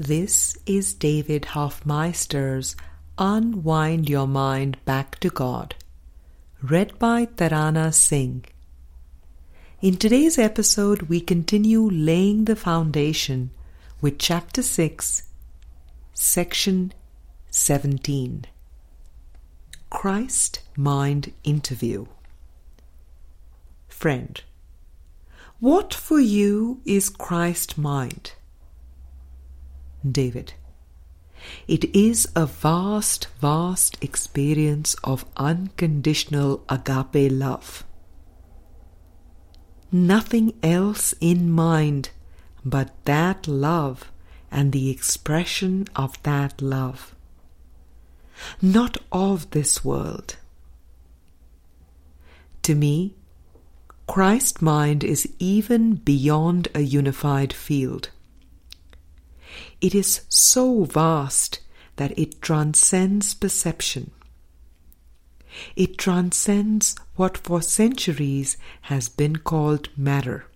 This is David Hoffmeister's Unwind Your Mind Back to God, read by Tarana Singh. In today's episode, we continue laying the foundation with Chapter 6, Section 17 Christ Mind Interview. Friend, what for you is Christ mind? David. It is a vast, vast experience of unconditional agape love. Nothing else in mind but that love and the expression of that love. Not of this world. To me, Christ mind is even beyond a unified field. It is so vast that it transcends perception. It transcends what for centuries has been called matter.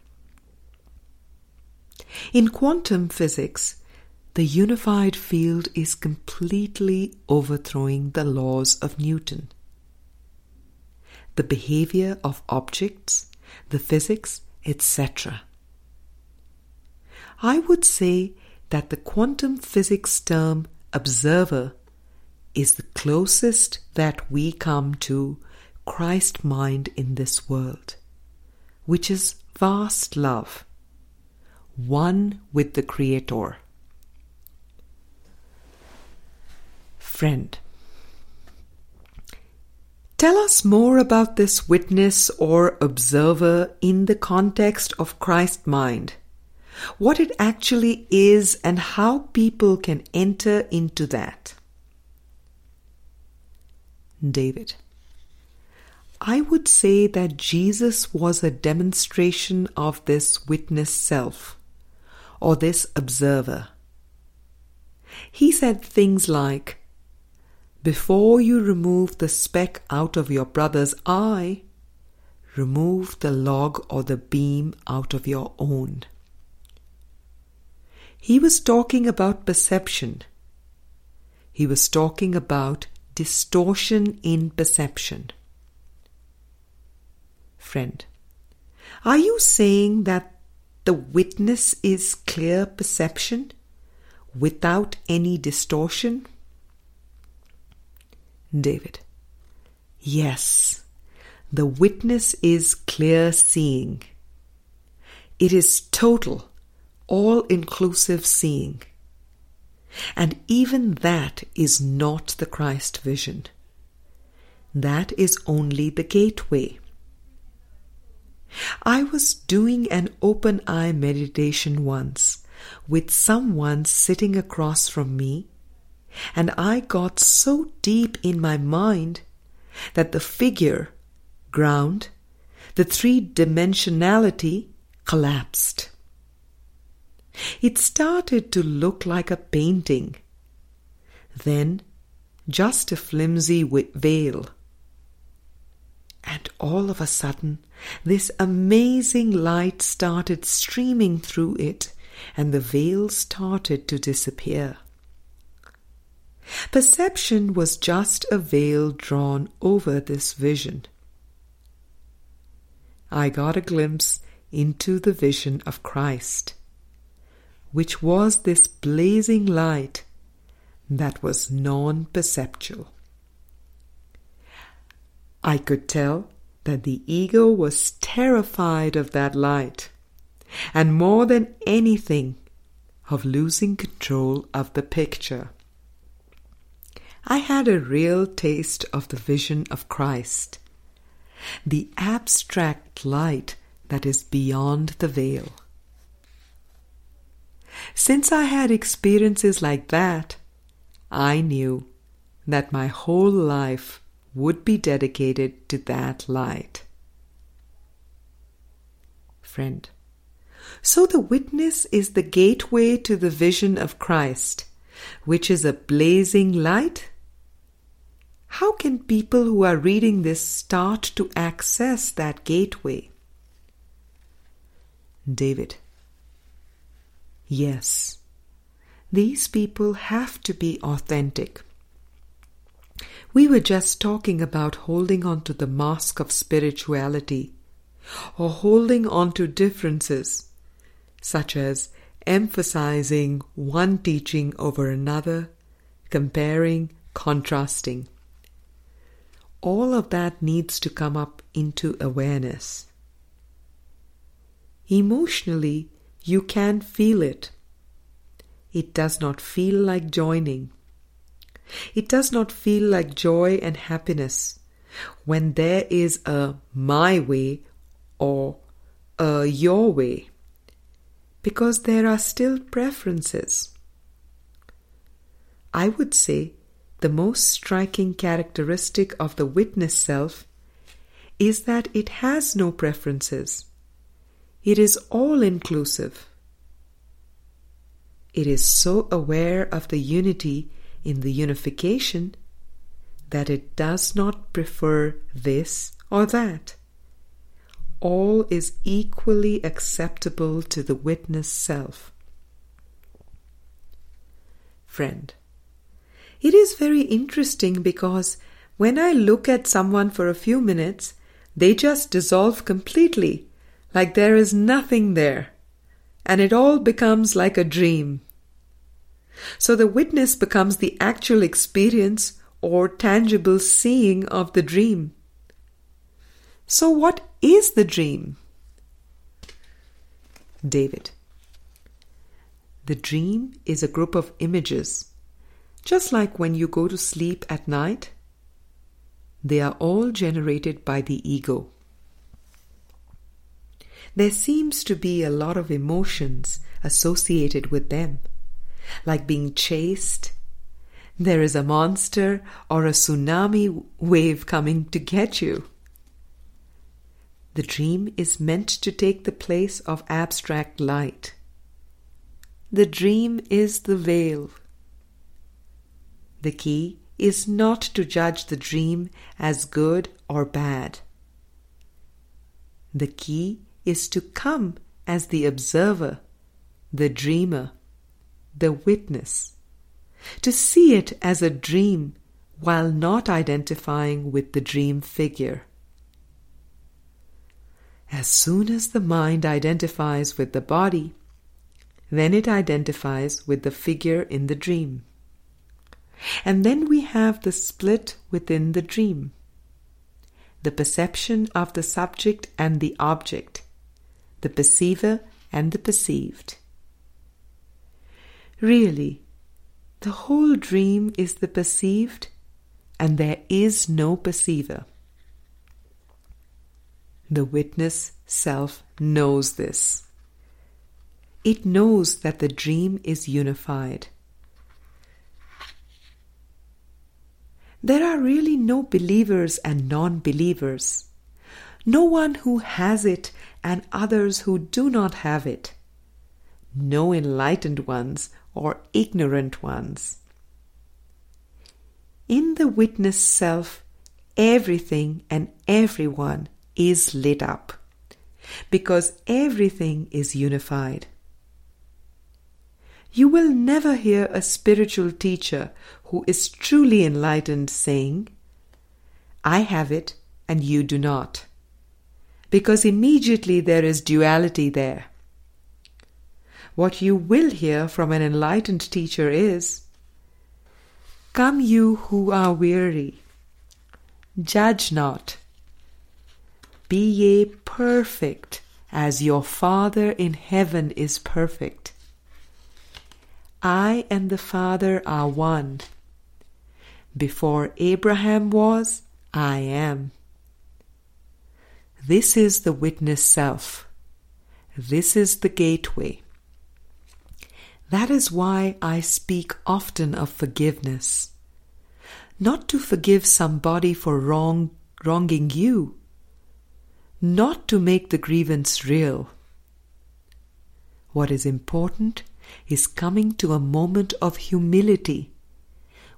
In quantum physics, the unified field is completely overthrowing the laws of Newton. The behavior of objects the physics, etc. I would say that the quantum physics term observer is the closest that we come to Christ mind in this world, which is vast love, one with the Creator. Friend, Tell us more about this witness or observer in the context of Christ mind. What it actually is and how people can enter into that. David. I would say that Jesus was a demonstration of this witness self, or this observer. He said things like, before you remove the speck out of your brother's eye, remove the log or the beam out of your own. He was talking about perception. He was talking about distortion in perception. Friend, are you saying that the witness is clear perception without any distortion? David. Yes, the witness is clear seeing. It is total, all inclusive seeing. And even that is not the Christ vision. That is only the gateway. I was doing an open eye meditation once with someone sitting across from me and I got so deep in my mind that the figure, ground, the three dimensionality collapsed. It started to look like a painting, then just a flimsy veil. And all of a sudden, this amazing light started streaming through it, and the veil started to disappear. Perception was just a veil drawn over this vision. I got a glimpse into the vision of Christ, which was this blazing light that was non perceptual. I could tell that the ego was terrified of that light, and more than anything, of losing control of the picture. I had a real taste of the vision of Christ, the abstract light that is beyond the veil. Since I had experiences like that, I knew that my whole life would be dedicated to that light. Friend, so the witness is the gateway to the vision of Christ, which is a blazing light how can people who are reading this start to access that gateway? David. Yes, These people have to be authentic. We were just talking about holding on to the mask of spirituality or holding on to differences, such as emphasizing one teaching over another, comparing, contrasting. All of that needs to come up into awareness. Emotionally, you can feel it. It does not feel like joining. It does not feel like joy and happiness when there is a my way or a your way because there are still preferences. I would say the most striking characteristic of the witness self is that it has no preferences. It is all inclusive. It is so aware of the unity in the unification that it does not prefer this or that. All is equally acceptable to the witness self. Friend, it is very interesting because when I look at someone for a few minutes, they just dissolve completely, like there is nothing there, and it all becomes like a dream. So the witness becomes the actual experience or tangible seeing of the dream. So, what is the dream? David. The dream is a group of images just like when you go to sleep at night, they are all generated by the ego. There seems to be a lot of emotions associated with them, like being chased. There is a monster or a tsunami wave coming to get you. The dream is meant to take the place of abstract light. The dream is the veil the key is not to judge the dream as good or bad. The key is to come as the observer, the dreamer, the witness, to see it as a dream while not identifying with the dream figure. As soon as the mind identifies with the body, then it identifies with the figure in the dream. And then we have the split within the dream the perception of the subject and the object, the perceiver and the perceived. Really, the whole dream is the perceived, and there is no perceiver. The witness self knows this. It knows that the dream is unified. there are really no believers and non believers. No one who has it and others who do not have it. No enlightened ones or ignorant ones. In the witness self, everything and everyone is lit up because everything is unified. You will never hear a spiritual teacher who is truly enlightened saying, I have it and you do not. Because immediately there is duality there. What you will hear from an enlightened teacher is, Come, you who are weary, judge not. Be ye perfect as your Father in heaven is perfect. I and the Father are one. Before Abraham was, I am. This is the witness self. This is the gateway. That is why I speak often of forgiveness. Not to forgive somebody for wrong, wronging you, not to make the grievance real. What is important is coming to a moment of humility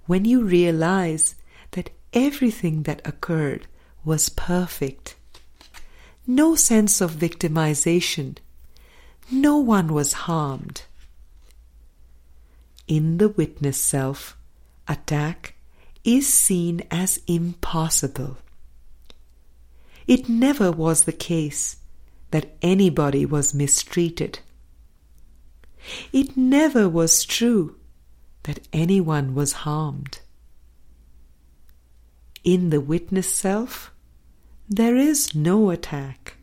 when you realize that everything that occurred was perfect. No sense of victimization. No one was harmed. In the witness self, attack is seen as impossible. It never was the case that anybody was mistreated. It never was true that anyone was harmed. In the witness self, there is no attack.